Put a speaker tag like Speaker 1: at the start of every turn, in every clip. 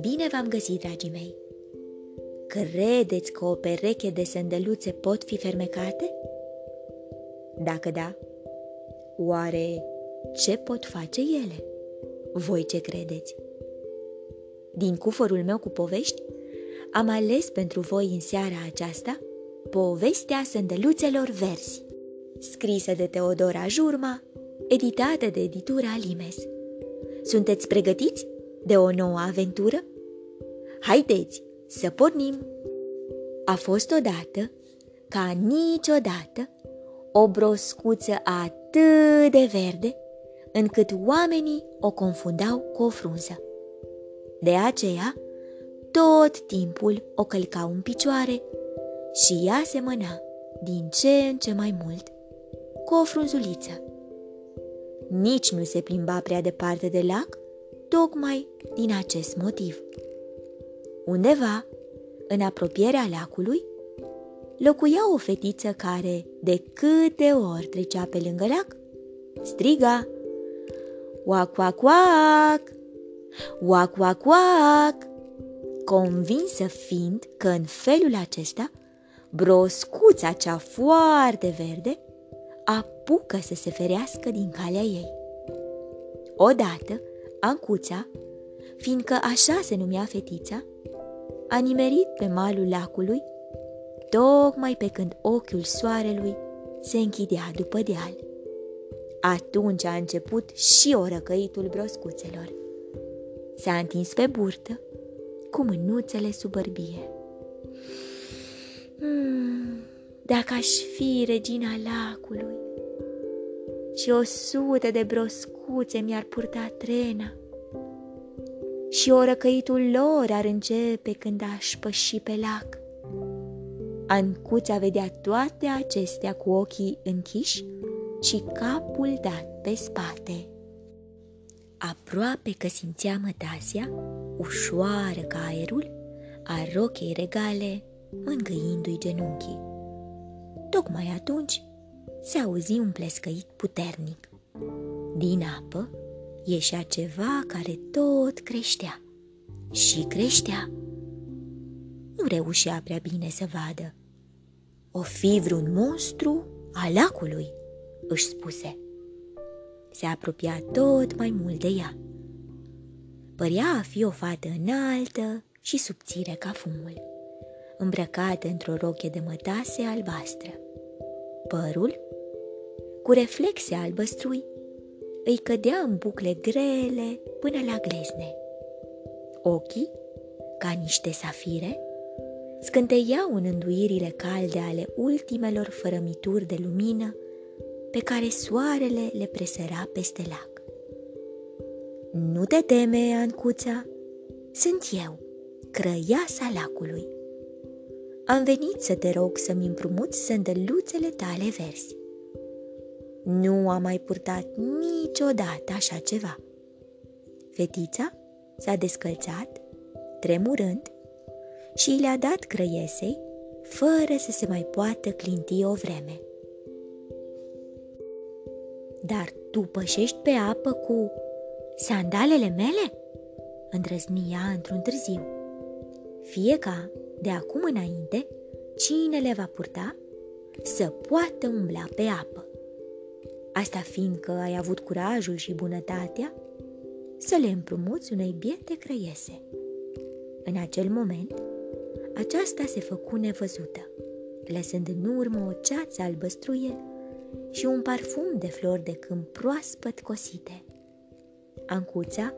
Speaker 1: Bine v-am găsit, dragii mei! Credeți că o pereche de sândeluțe pot fi fermecate? Dacă da, oare ce pot face ele? Voi ce credeți? Din cufărul meu cu povești, am ales pentru voi în seara aceasta povestea sândeluțelor verzi, scrisă de Teodora Jurma, editată de editura Limes. Sunteți pregătiți de o nouă aventură? Haideți să pornim! A fost odată, ca niciodată, o broscuță atât de verde, încât oamenii o confundau cu o frunză. De aceea, tot timpul o călcau în picioare și ea semăna din ce în ce mai mult cu o frunzuliță. Nici nu se plimba prea departe de lac, tocmai din acest motiv. Undeva, în apropierea lacului, locuia o fetiță care, de câte ori trecea pe lângă lac, striga Oac, oac, oac! Oac, oac, oac! Convinsă fiind că în felul acesta, broscuța cea foarte verde apucă să se ferească din calea ei. Odată, Ancuța, fiindcă așa se numea fetița, a nimerit pe malul lacului, tocmai pe când ochiul soarelui se închidea după deal. Atunci a început și orăcăitul broscuțelor. S-a întins pe burtă, cu mânuțele sub bărbie. Dacă aș fi regina lacului și o sută de broscuțe mi-ar purta trena și orăcăitul lor ar începe când aș păși pe lac. Ancuța vedea toate acestea cu ochii închiși și capul dat pe spate. Aproape că simțea mătasia, ușoară ca aerul, a rochei regale, mângâindu-i genunchii. Tocmai atunci se auzi un plescăit puternic. Din apă ieșea ceva care tot creștea și creștea. Nu reușea prea bine să vadă. O fi vreun monstru al lacului, își spuse. Se apropia tot mai mult de ea. Părea a fi o fată înaltă și subțire ca fumul, îmbrăcată într-o roche de mătase albastră. Părul, cu reflexe albăstrui, îi cădea în bucle grele până la glezne. Ochii, ca niște safire, scânteiau în înduirile calde ale ultimelor fărămituri de lumină pe care soarele le presăra peste lac. Nu te teme, Ancuța, sunt eu, crăiasa lacului. Am venit să te rog să-mi împrumuți sândăluțele tale verzi. Nu am mai purtat niciodată așa ceva. Fetița s-a descălțat, tremurând, și le-a dat crăiesei, fără să se mai poată clinti o vreme. Dar tu pășești pe apă cu sandalele mele? Îndrăzni ea într-un târziu. Fie ca, de acum înainte, cine le va purta, să poată umbla pe apă. Asta fiindcă ai avut curajul și bunătatea să le împrumuți unei biete crăiese. În acel moment, aceasta se făcu nevăzută, lăsând în urmă o ceață albăstruie și un parfum de flori de câmp proaspăt cosite. Ancuța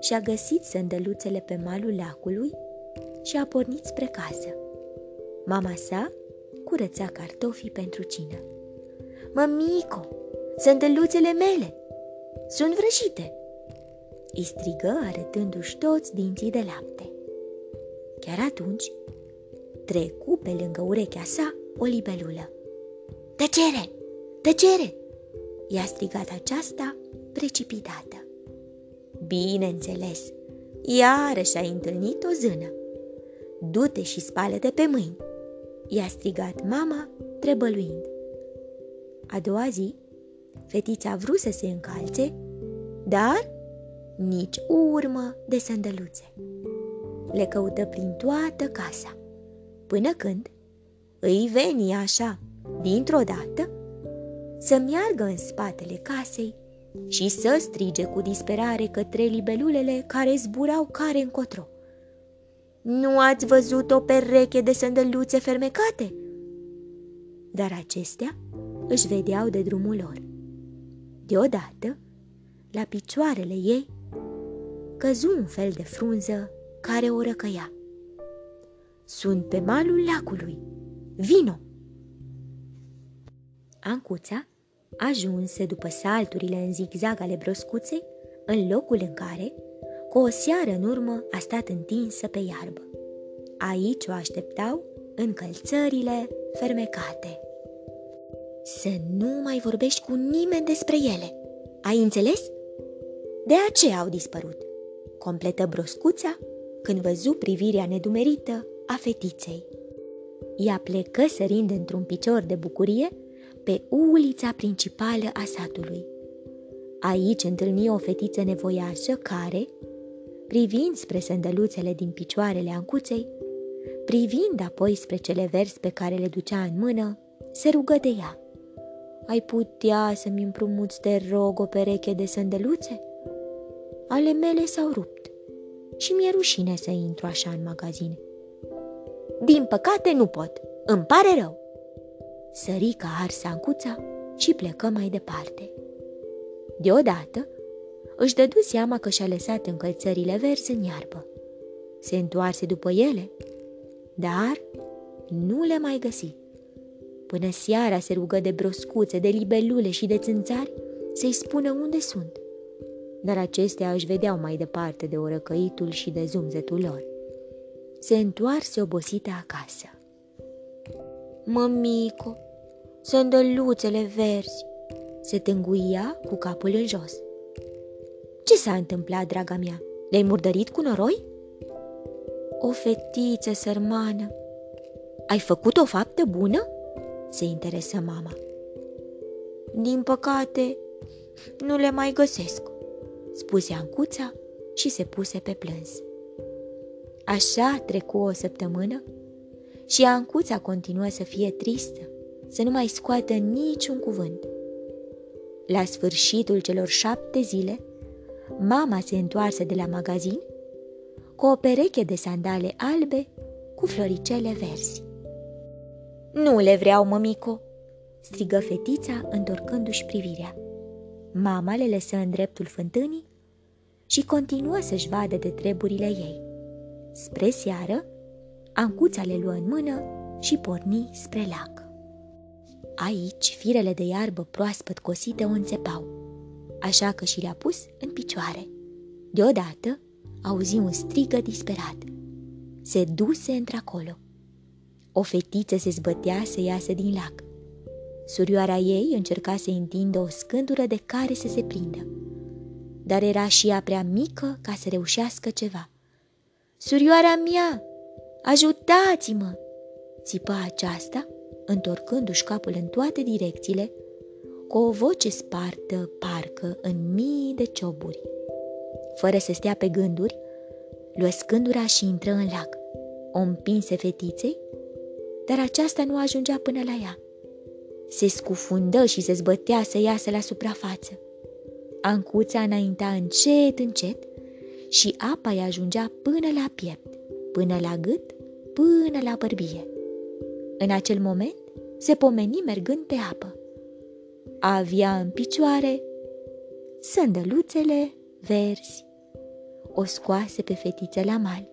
Speaker 1: și-a găsit sândăluțele pe malul lacului și a pornit spre casă. Mama sa curăța cartofii pentru cină. Mămico, sândăluțele mele! Sunt vrăjite!" îi strigă arătându-și toți dinții de lapte. Chiar atunci, trecu pe lângă urechea sa o libelulă. Tăcere! Tăcere! I-a strigat aceasta precipitată. Bineînțeles, iarăși a întâlnit o zână. Du-te și spală-te pe mâini, i-a strigat mama, trebăluind. A doua zi, Fetița a vrut să se încalțe, dar nici urmă de sândăluțe. Le căută prin toată casa, până când îi veni așa, dintr-o dată, să meargă în spatele casei și să strige cu disperare către libelulele care zburau care încotro. Nu ați văzut o pereche de sândăluțe fermecate?" Dar acestea își vedeau de drumul lor. Deodată, la picioarele ei, căzu un fel de frunză care o răcăia. Sunt pe malul lacului. Vino! Ancuța ajunse după salturile în zigzag ale broscuței în locul în care, cu o seară în urmă, a stat întinsă pe iarbă. Aici o așteptau încălțările fermecate. Să nu mai vorbești cu nimeni despre ele. Ai înțeles? De aceea au dispărut. Completă broscuța când văzu privirea nedumerită a fetiței. Ea plecă sărind într-un picior de bucurie pe ulița principală a satului. Aici întâlni o fetiță nevoiașă care, privind spre sândăluțele din picioarele ancuței, privind apoi spre cele verzi pe care le ducea în mână, se rugă de ea. Ai putea să-mi împrumuți, te rog, o pereche de sândăluțe? Ale mele s-au rupt și mi-e rușine să intru așa în magazine. Din păcate nu pot, îmi pare rău. Sări ca arsancuța și plecă mai departe. Deodată își dădu seama că și-a lăsat încălțările verzi în iarbă. Se întoarse după ele, dar nu le mai găsi. Până seara se rugă de broscuțe, de libelule și de țânțari să-i spună unde sunt. Dar acestea își vedeau mai departe de orăcăitul și de zumzetul lor. Se întoarse obosită acasă. Mămico, sândăluțele verzi, se tânguia cu capul în jos. Ce s-a întâmplat, draga mea? Le-ai murdărit cu noroi? O fetiță sărmană. Ai făcut o faptă bună? se interesă mama. Din păcate, nu le mai găsesc, spuse Ancuța și se puse pe plâns. Așa trecu o săptămână și Ancuța continuă să fie tristă, să nu mai scoată niciun cuvânt. La sfârșitul celor șapte zile, mama se întoarse de la magazin cu o pereche de sandale albe cu floricele verzi. Nu le vreau, mămico!" strigă fetița, întorcându-și privirea. Mama le lăsă în dreptul fântânii și continuă să-și vadă de treburile ei. Spre seară, Ancuța le luă în mână și porni spre lac. Aici, firele de iarbă proaspăt cosite o înțepau, așa că și le-a pus în picioare. Deodată, auzi un strigă disperat. Se duse într-acolo. O fetiță se zbătea să iasă din lac. Surioara ei încerca să întindă o scândură de care să se prindă, dar era și ea prea mică ca să reușească ceva. Surioara mea, ajutați-mă!" țipa aceasta, întorcându-și capul în toate direcțiile, cu o voce spartă, parcă, în mii de cioburi. Fără să stea pe gânduri, luă scândura și intră în lac. O împinse fetiței dar aceasta nu ajungea până la ea. Se scufundă și se zbătea să iasă la suprafață. Ancuța înainta încet, încet și apa îi ajungea până la piept, până la gât, până la bărbie. În acel moment se pomeni mergând pe apă. Avea în picioare sândăluțele verzi. O scoase pe fetiță la mal.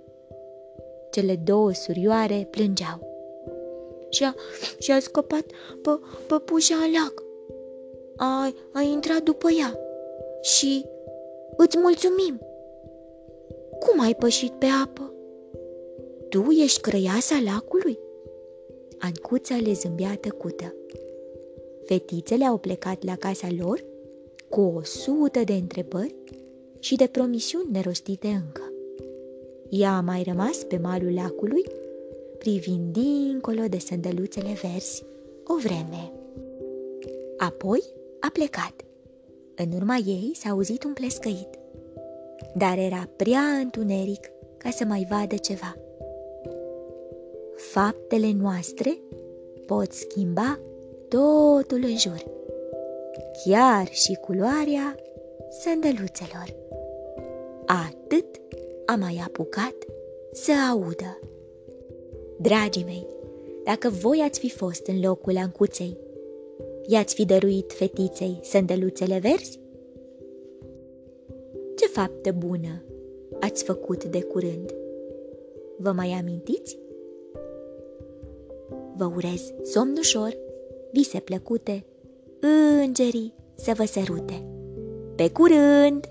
Speaker 1: Cele două surioare plângeau și a, și a scăpat pe păpușa în lac. Ai, ai intrat după ea și îți mulțumim. Cum ai pășit pe apă? Tu ești crăiasa lacului? Ancuța le zâmbea tăcută. Fetițele au plecat la casa lor cu o sută de întrebări și de promisiuni nerostite încă. Ea a mai rămas pe malul lacului privind dincolo de sândăluțele verzi o vreme. Apoi a plecat. În urma ei s-a auzit un plescăit, dar era prea întuneric ca să mai vadă ceva. Faptele noastre pot schimba totul în jur, chiar și culoarea sândăluțelor. Atât a mai apucat să audă. Dragii mei, dacă voi ați fi fost în locul ancuței, i-ați fi dăruit fetiței sândăluțele verzi? Ce faptă bună ați făcut de curând? Vă mai amintiți? Vă urez somn ușor, vise plăcute, îngerii să vă sărute. Pe curând!